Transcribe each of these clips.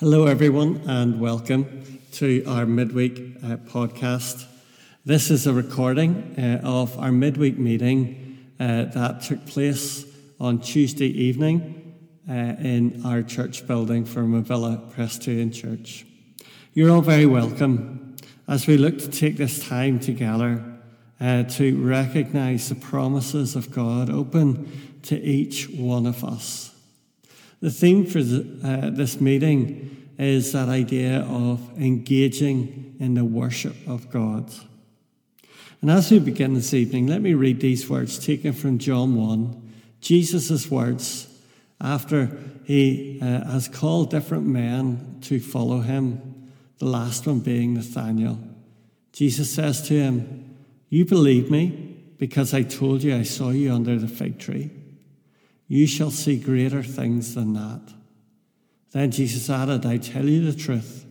Hello, everyone, and welcome to our midweek uh, podcast. This is a recording uh, of our midweek meeting uh, that took place on Tuesday evening uh, in our church building for Mavilla Presbyterian Church. You're all very welcome as we look to take this time together uh, to recognize the promises of God open to each one of us. The theme for uh, this meeting is that idea of engaging in the worship of God. And as we begin this evening, let me read these words taken from John 1, Jesus' words after he uh, has called different men to follow him, the last one being Nathanael. Jesus says to him, You believe me because I told you I saw you under the fig tree. You shall see greater things than that. Then Jesus added, I tell you the truth.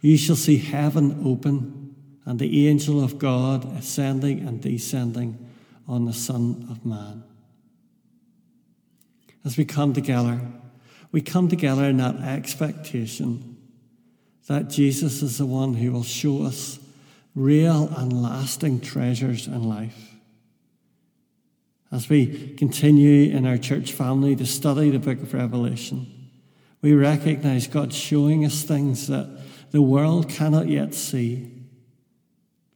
You shall see heaven open and the angel of God ascending and descending on the Son of Man. As we come together, we come together in that expectation that Jesus is the one who will show us real and lasting treasures in life as we continue in our church family to study the book of Revelation, we recognize God showing us things that the world cannot yet see.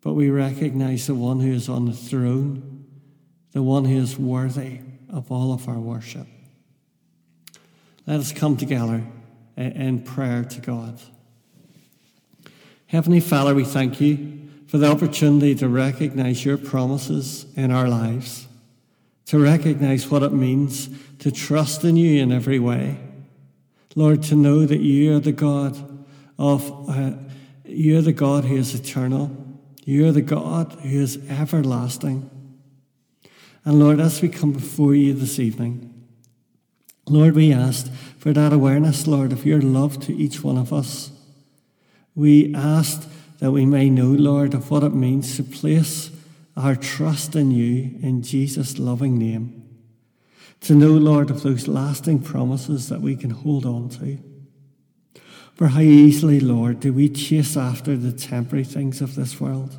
But we recognize the one who is on the throne, the one who is worthy of all of our worship. Let us come together in prayer to God. Heavenly Father, we thank you for the opportunity to recognize your promises in our lives to recognize what it means to trust in you in every way. Lord, to know that you are the God of, uh, you are the God who is eternal. You are the God who is everlasting. And Lord, as we come before you this evening, Lord, we ask for that awareness, Lord, of your love to each one of us. We ask that we may know, Lord, of what it means to place our trust in you in Jesus' loving name. To know, Lord, of those lasting promises that we can hold on to. For how easily, Lord, do we chase after the temporary things of this world?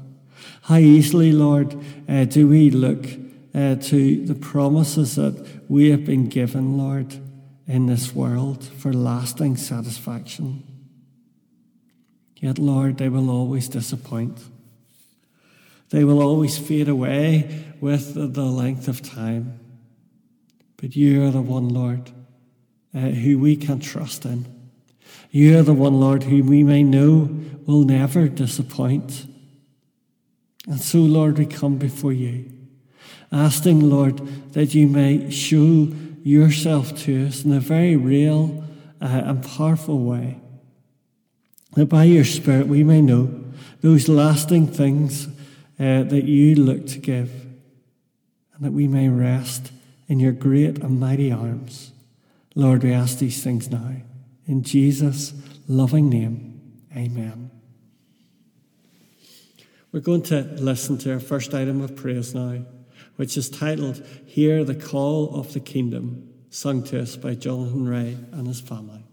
How easily, Lord, uh, do we look uh, to the promises that we have been given, Lord, in this world for lasting satisfaction? Yet, Lord, they will always disappoint. They will always fade away with the length of time. But you are the one, Lord, uh, who we can trust in. You are the one, Lord, who we may know will never disappoint. And so, Lord, we come before you, asking, Lord, that you may show yourself to us in a very real uh, and powerful way. That by your Spirit we may know those lasting things uh, that you look to give, and that we may rest in your great and mighty arms. Lord, we ask these things now. In Jesus' loving name, amen. We're going to listen to our first item of praise now, which is titled Hear the Call of the Kingdom, sung to us by Jonathan Ray and his family.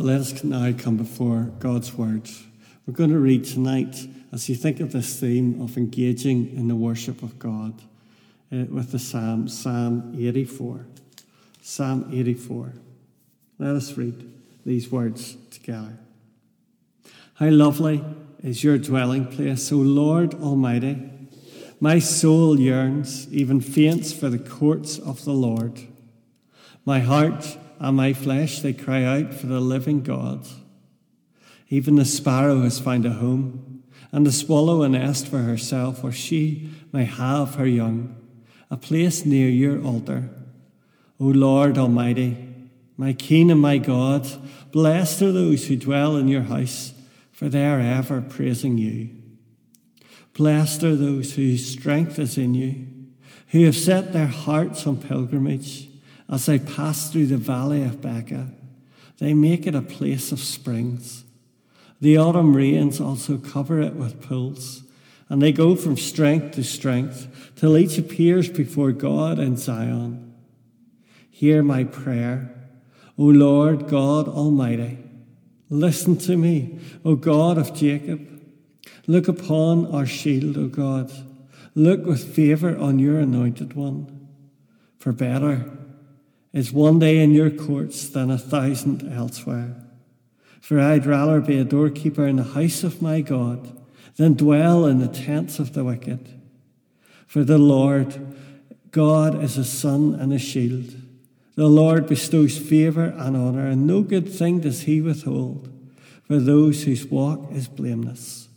Let us now come before God's Word. We're going to read tonight as you think of this theme of engaging in the worship of God uh, with the Psalm, Psalm 84. Psalm 84. Let us read these words together. How lovely is your dwelling place, O Lord Almighty! My soul yearns, even faints for the courts of the Lord. My heart and my flesh, they cry out for the living God. Even the sparrow has found a home, and the swallow a nest for herself, where she may have her young, a place near your altar. O Lord Almighty, my King and my God, blessed are those who dwell in your house, for they are ever praising you. Blessed are those whose strength is in you, who have set their hearts on pilgrimage as they pass through the valley of Baca. They make it a place of springs. The autumn rains also cover it with pools, and they go from strength to strength till each appears before God in Zion. Hear my prayer, O Lord God Almighty. Listen to me, O God of Jacob. Look upon our shield, O God. Look with favour on your anointed one. For better is one day in your courts than a thousand elsewhere. For I'd rather be a doorkeeper in the house of my God than dwell in the tents of the wicked. For the Lord God is a sun and a shield. The Lord bestows favour and honour, and no good thing does he withhold for those whose walk is blameless.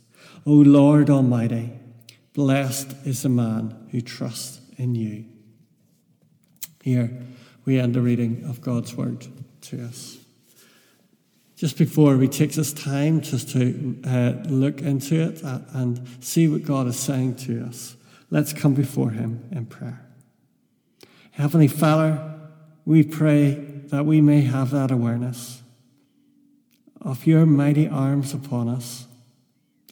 O Lord Almighty, blessed is the man who trusts in you. Here we end the reading of God's word to us. Just before we take this time just to uh, look into it and see what God is saying to us, let's come before Him in prayer. Heavenly Father, we pray that we may have that awareness of your mighty arms upon us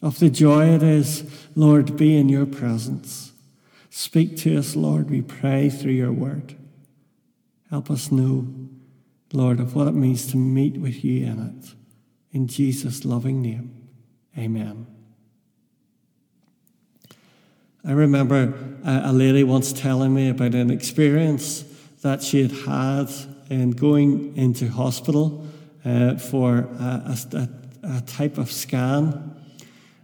of the joy it is, Lord, be in your presence. Speak to us, Lord, we pray through your word. Help us know, Lord, of what it means to meet with you in it. In Jesus' loving name, amen. I remember a lady once telling me about an experience that she had had in going into hospital uh, for a, a, a type of scan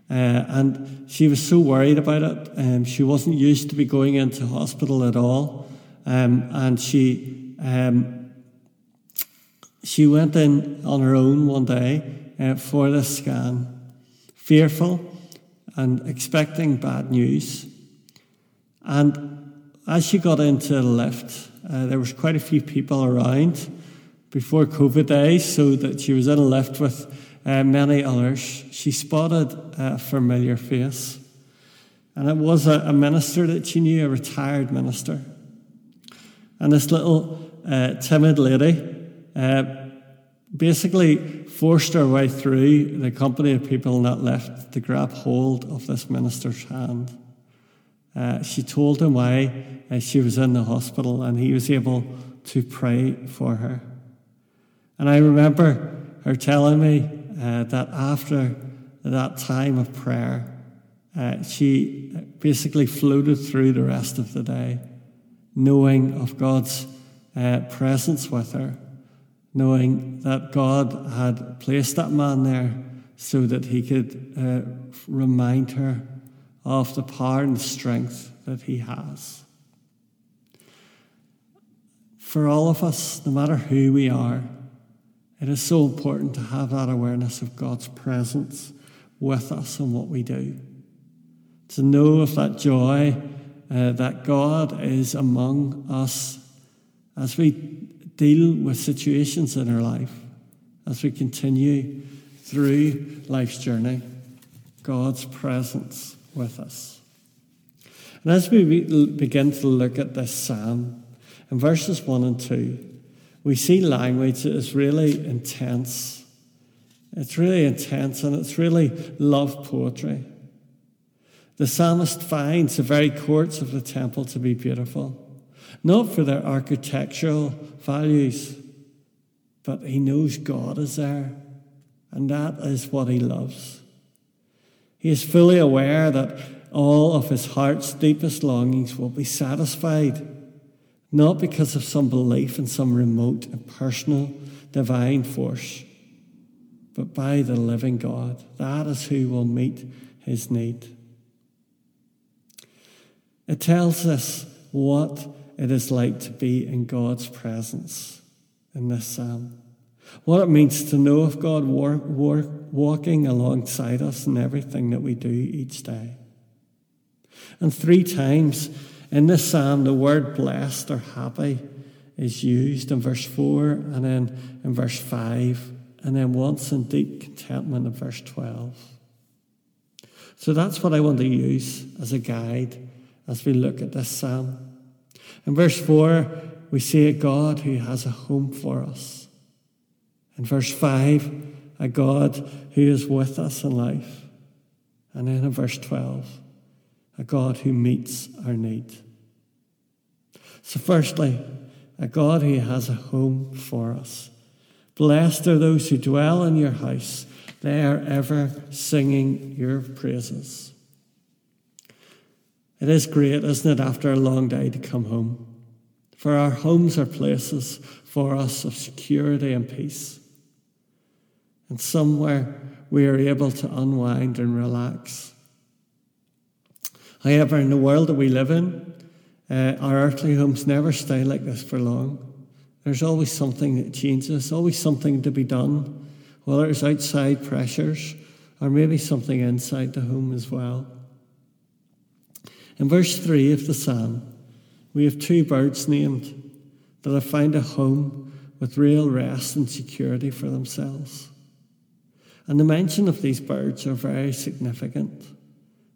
uh, and she was so worried about it. Um, she wasn't used to be going into hospital at all. Um, and she, um, she went in on her own one day uh, for the scan, fearful and expecting bad news. And as she got into the lift, uh, there was quite a few people around before COVID days, so that she was in a lift with uh, many others, she spotted a familiar face. And it was a, a, minister that she knew, a retired minister. And this little uh, timid lady uh, basically forced her way through the company of people that lift to grab hold of this minister's hand. Uh, she told him why uh, she was in the hospital, and he was able to pray for her. And I remember her telling me uh, that after that time of prayer, uh, she basically floated through the rest of the day, knowing of God's uh, presence with her, knowing that God had placed that man there so that he could uh, remind her of the power and strength that he has. For all of us, no matter who we are, it is so important to have that awareness of God's presence with us in what we do. To know of that joy uh, that God is among us as we deal with situations in our life, as we continue through life's journey, God's presence with us. And as we begin to look at this psalm, in verses 1 and 2, we see language that is really intense. It's really intense and it's really love poetry. The psalmist finds the very courts of the temple to be beautiful, not for their architectural values, but he knows God is there, and that is what he loves. He is fully aware that all of his heart's deepest longings will be satisfied, not because of some belief in some remote, impersonal, divine force, but by the living God. That is who will meet his need. It tells us what it is like to be in God's presence in this psalm. What it means to know of God war, war, walking alongside us in everything that we do each day. And three times in this psalm, the word blessed or happy is used in verse 4 and then in verse 5, and then once in deep contentment in verse 12. So that's what I want to use as a guide as we look at this psalm. In verse 4, we see a God who has a home for us. In verse 5, a God who is with us in life. And then in verse 12, a God who meets our need. So, firstly, a God who has a home for us. Blessed are those who dwell in your house, they are ever singing your praises. It is great, isn't it, after a long day to come home? For our homes are places for us of security and peace. And somewhere we are able to unwind and relax. However, in the world that we live in, uh, our earthly homes never stay like this for long. There's always something that changes, always something to be done, whether it's outside pressures or maybe something inside the home as well. In verse 3 of the psalm, we have two birds named that have found a home with real rest and security for themselves. And the mention of these birds are very significant.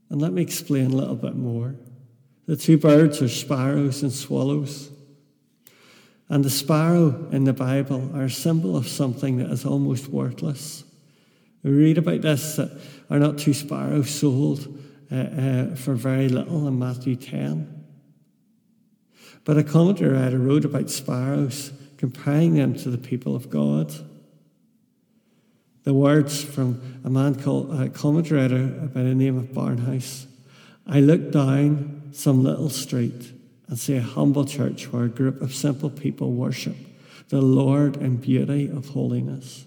And let me explain a little bit more. The two birds are sparrows and swallows. And the sparrow in the Bible are a symbol of something that is almost worthless. We read about this that are not two sparrows sold uh, uh, for very little in Matthew 10. But a commentary writer wrote about sparrows, comparing them to the people of God. The words from a man called a commentary writer by the name of Barnhouse. I look down some little street and see a humble church where a group of simple people worship the Lord in beauty of holiness,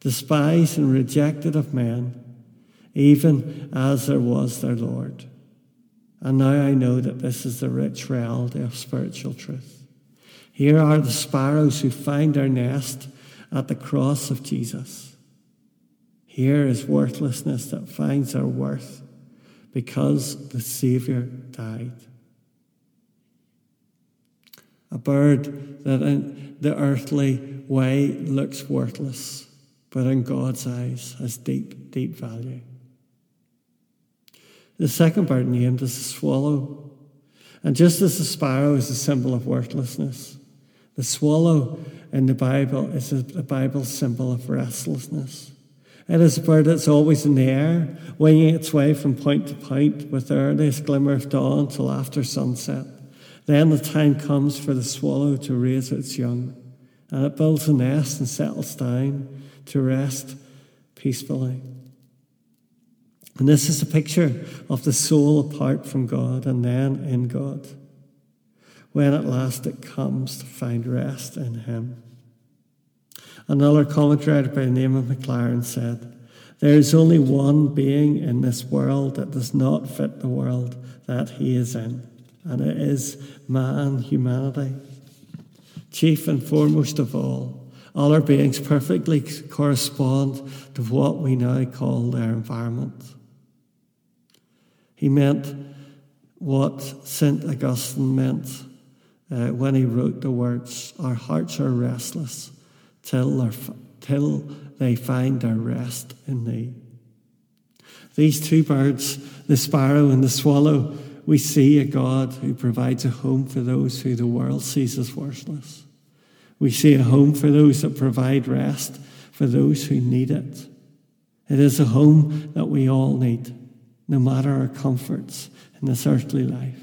despised and rejected of men even as there was their Lord. And now I know that this is the rich reality of spiritual truth. Here are the sparrows who find their nest at the cross of Jesus. Here is worthlessness that finds our worth because the Savior died. A bird that in the earthly way looks worthless, but in God's eyes has deep, deep value. The second bird named is the swallow. And just as the sparrow is a symbol of worthlessness, the swallow in the Bible is a, Bible symbol of restlessness. It is a bird that's always in the air, winging its way from point to point with the earliest glimmer of dawn till after sunset. Then the time comes for the swallow to raise its young, and it builds a nest and settles down to rest peacefully. And this is a picture of the soul apart from God and then in God, when at last it comes to find rest in Him. Another commentary by the name of Maclaren said, There is only one being in this world that does not fit the world that he is in, and it is man, humanity. Chief and foremost of all, all our beings perfectly correspond to what we now call their environment. He meant what St. Augustine meant uh, when he wrote the words Our hearts are restless till, till they find their rest in thee. These two birds, the sparrow and the swallow, we see a God who provides a home for those who the world sees as worthless. We see a home for those that provide rest for those who need it. It is a home that we all need no matter our comforts in this earthly life.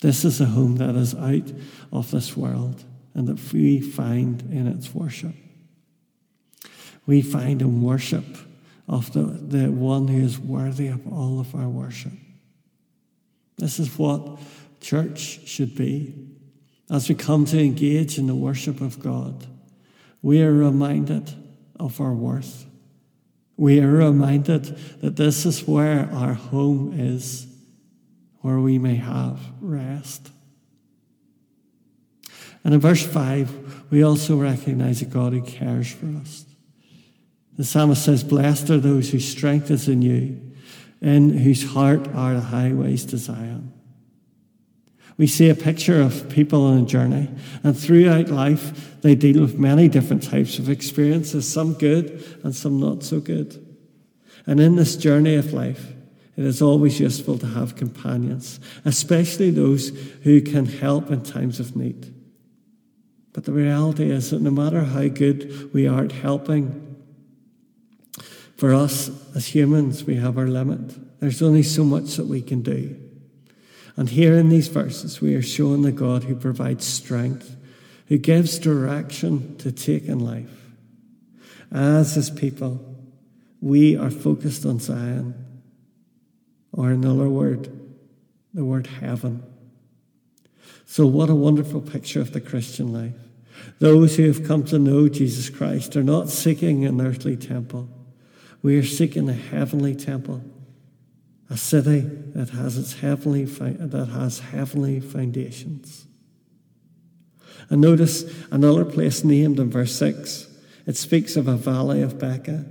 This is a home that is out of this world and that we find in its worship. We find in worship of the, the one who is worthy of all of our worship. This is what church should be. As we come to engage in the worship of God, we are reminded of our worth we are reminded that this is where our home is, where we may have rest. And in verse 5, we also recognize a God who cares for us. The psalmist says, Blessed are those whose strength is in you, in whose heart are the highways to Zion. We see a picture of people on a journey, and throughout life, they deal with many different types of experiences, some good and some not so good. And in this journey of life, it is always useful to have companions, especially those who can help in times of need. But the reality is that no matter how good we are at helping, for us as humans, we have our limit. There's only so much that we can do. And here in these verses, we are shown the God who provides strength, who gives direction to take in life. As his people, we are focused on Zion, or another word, the word heaven. So, what a wonderful picture of the Christian life. Those who have come to know Jesus Christ are not seeking an earthly temple. We are seeking a heavenly temple a city that has its heavenly that has heavenly foundations. And notice another place named in verse 6. It speaks of a valley of Baca.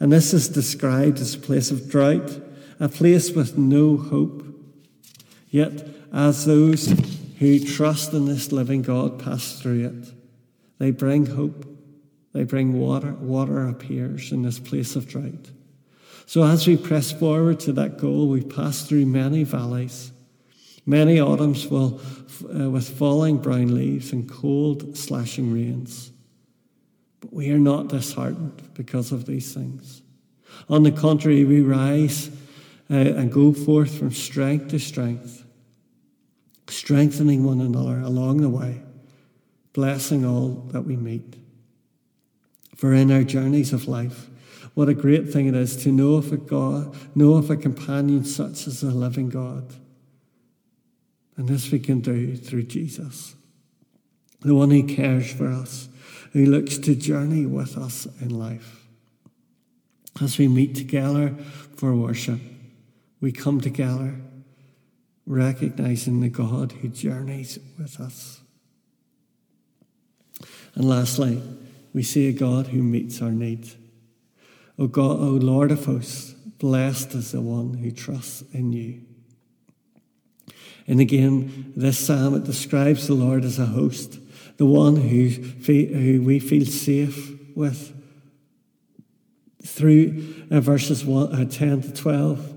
And this is described as a place of drought, a place with no hope. Yet, as those who trust in this living God pass through it, they bring hope. They bring water. Water appears in this place of drought. So as we press forward to that goal, we pass through many valleys, many autumns uh, with falling brown leaves and cold, slashing rains. But we are not disheartened because of these things. On the contrary, we rise uh, and go forth from strength to strength, strengthening one another along the way, blessing all that we meet. For in our journeys of life, what a great thing it is to know of a God, know of a companion such as the living God. And this we can do through Jesus, the one who cares for us, who looks to journey with us in life. As we meet together for worship, we come together recognizing the God who journeys with us. And lastly, we see a God who meets our needs. O God, O Lord of hosts, blessed is the one who trusts in you. And again, this psalm it describes the Lord as a host, the one who, who we feel safe with. Through uh, verses one, uh, 10 to 12,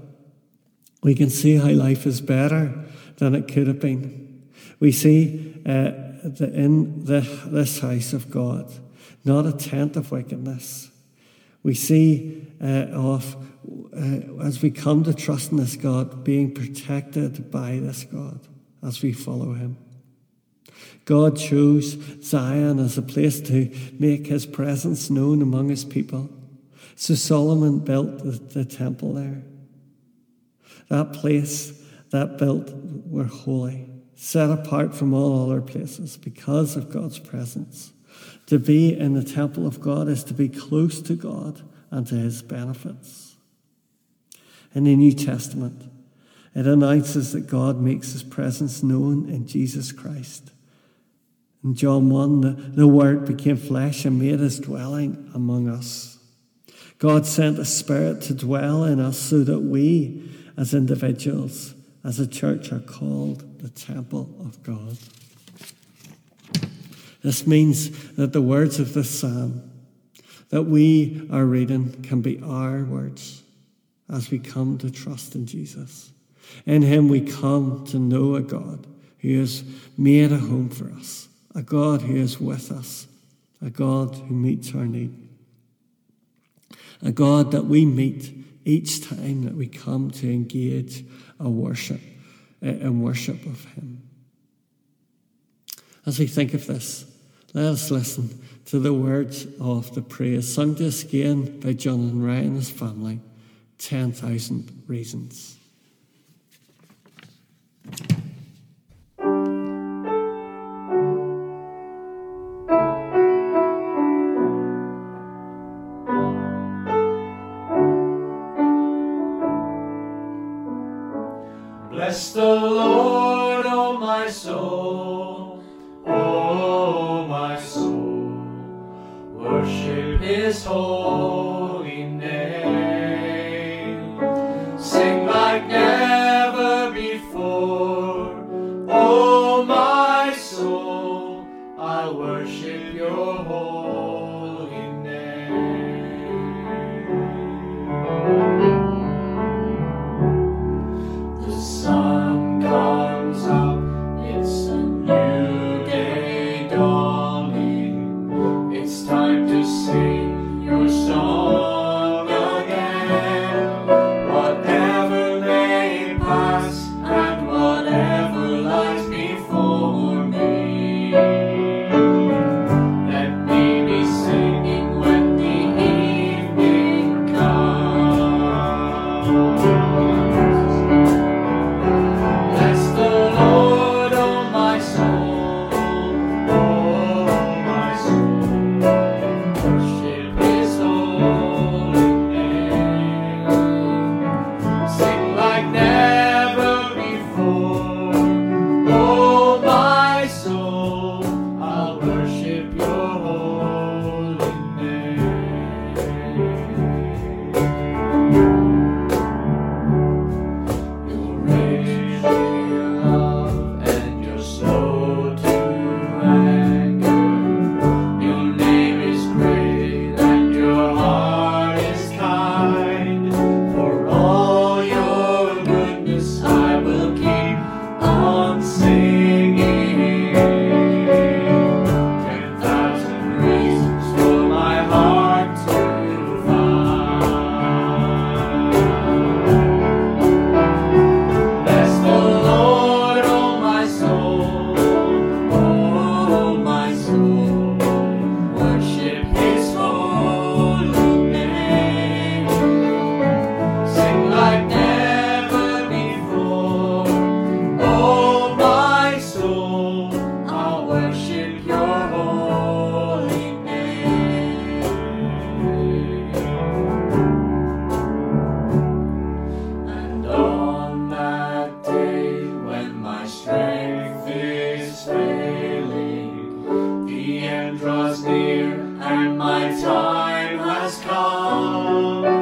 we can see how life is better than it could have been. We see uh, in the, this house of God, not a tent of wickedness, we see uh, of, uh, as we come to trust in this God, being protected by this God as we follow him. God chose Zion as a place to make his presence known among his people. So Solomon built the, the temple there. That place, that built, were holy, set apart from all other places because of God's presence. To be in the temple of God is to be close to God and to his benefits. In the New Testament, it announces that God makes his presence known in Jesus Christ. In John 1, the, the Word became flesh and made his dwelling among us. God sent a Spirit to dwell in us so that we, as individuals, as a church, are called the temple of God. This means that the words of the psalm that we are reading can be our words as we come to trust in Jesus. In Him we come to know a God who has made a home for us, a God who is with us, a God who meets our need, a God that we meet each time that we come to engage a worship in worship of Him. As we think of this, let us listen to the words of the praise sung to us again by John and Ryan and his family 10,000 Reasons. Bless the time has come.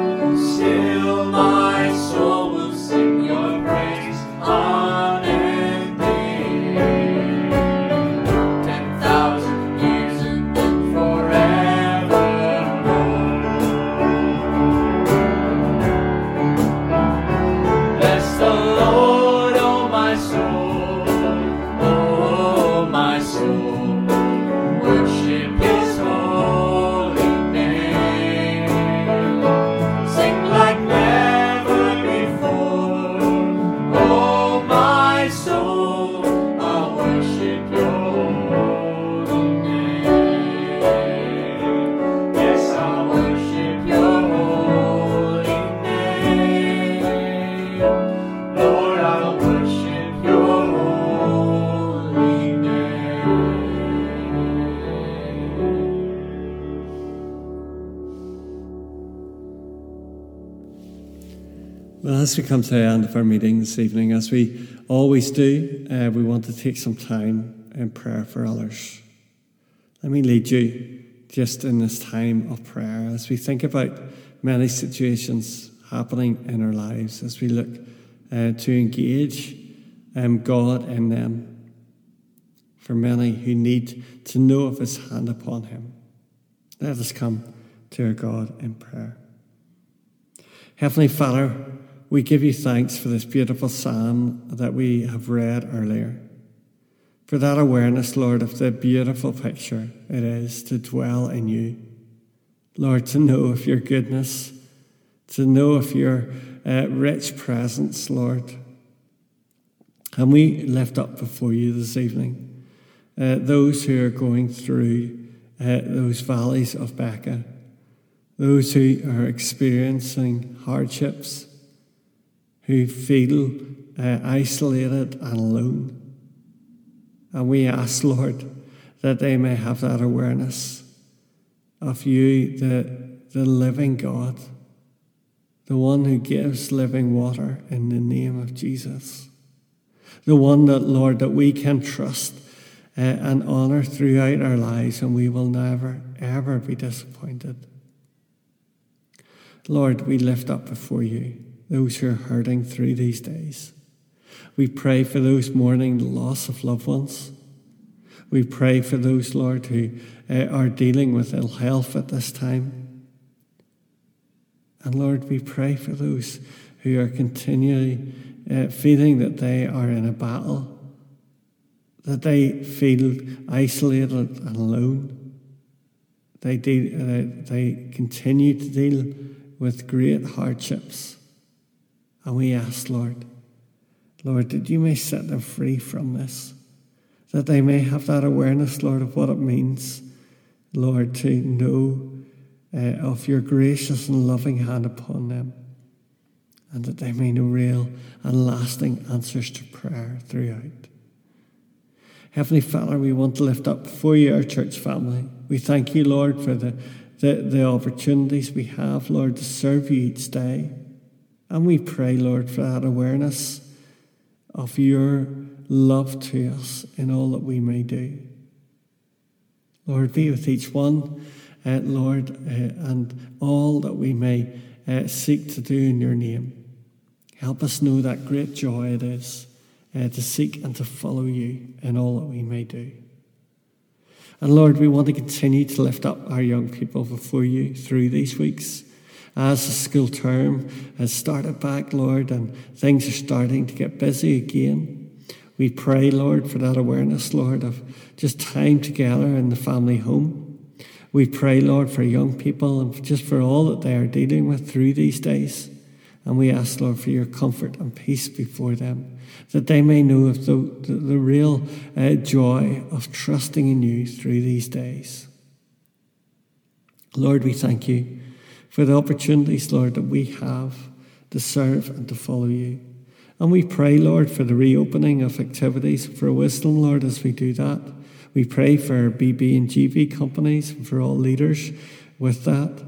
As we come to the end of our meeting this evening, as we always do, uh, we want to take some time in prayer for others. Let me lead you just in this time of prayer as we think about many situations happening in our lives, as we look uh, to engage um, God in them. For many who need to know of His hand upon Him, let us come to our God in prayer. Heavenly Father, we give you thanks for this beautiful psalm that we have read earlier. For that awareness, Lord, of the beautiful picture it is to dwell in you. Lord, to know of your goodness, to know of your uh, rich presence, Lord. And we lift up before you this evening uh, those who are going through uh, those valleys of Baca, those who are experiencing hardships, who feel uh, isolated and alone. And we ask, Lord, that they may have that awareness of you, the, the living God, the one who gives living water in the name of Jesus, the one that, Lord, that we can trust uh, and honor throughout our lives, and we will never, ever be disappointed. Lord, we lift up before you those who are hurting through these days. We pray for those mourning the loss of loved ones. We pray for those, Lord, who uh, are dealing with ill health at this time. And Lord, we pray for those who are continually uh, feeling that they are in a battle, that they feel isolated and alone. They, deal, uh, they continue to deal with great hardships. And we ask, Lord, Lord, that you may set them free from this, that they may have that awareness, Lord, of what it means, Lord, to know uh, of your gracious and loving hand upon them, and that they may know real and lasting answers to prayer throughout. Heavenly Father, we want to lift up for you our church family. We thank you, Lord, for the, the, the opportunities we have, Lord, to serve you each day. And we pray, Lord, for that awareness of your love to us in all that we may do. Lord, be with each one, uh, Lord, uh, and all that we may uh, seek to do in your name. Help us know that great joy it is to seek and to follow you in all that we may do. And Lord, we want to continue to lift up our young people before you through these weeks as the school term has started back, Lord, and things are starting to get busy again. We pray, Lord, for that awareness, Lord, of just time together in the family home. We pray, Lord, for young people and just for all that they are dealing with through these days. And we ask, Lord, for your comfort and peace before them, that they may know of the, the, the real uh, joy of trusting in you through these days. Lord, we thank you for the opportunities, Lord, that we have to serve and to follow you. And we pray, Lord, for the reopening of activities for wisdom, Lord, as we do that. We pray for BB and GB companies and for all leaders with that.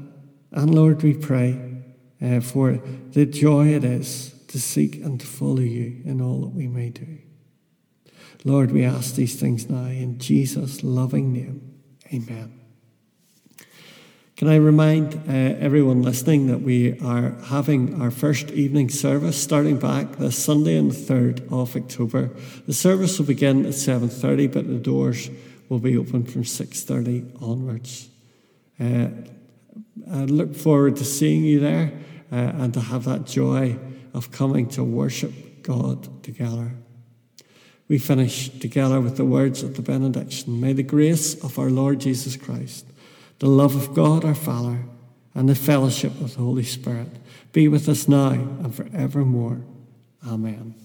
And Lord, we pray uh, for the joy it is to seek and to follow you in all that we may do. Lord, we ask these things now in Jesus' loving name. Amen. Can I remind uh, everyone listening that we are having our first evening service starting back this Sunday on the 3rd of October. The service will begin at 7.30 but the doors will be open from 6.30 onwards. Uh, I look forward to seeing you there uh, and to have that joy of coming to worship God together. We finish together with the words of the benediction. May the grace of our Lord Jesus Christ the love of God our Father, and the fellowship of the Holy Spirit be with us now and forevermore. Amen.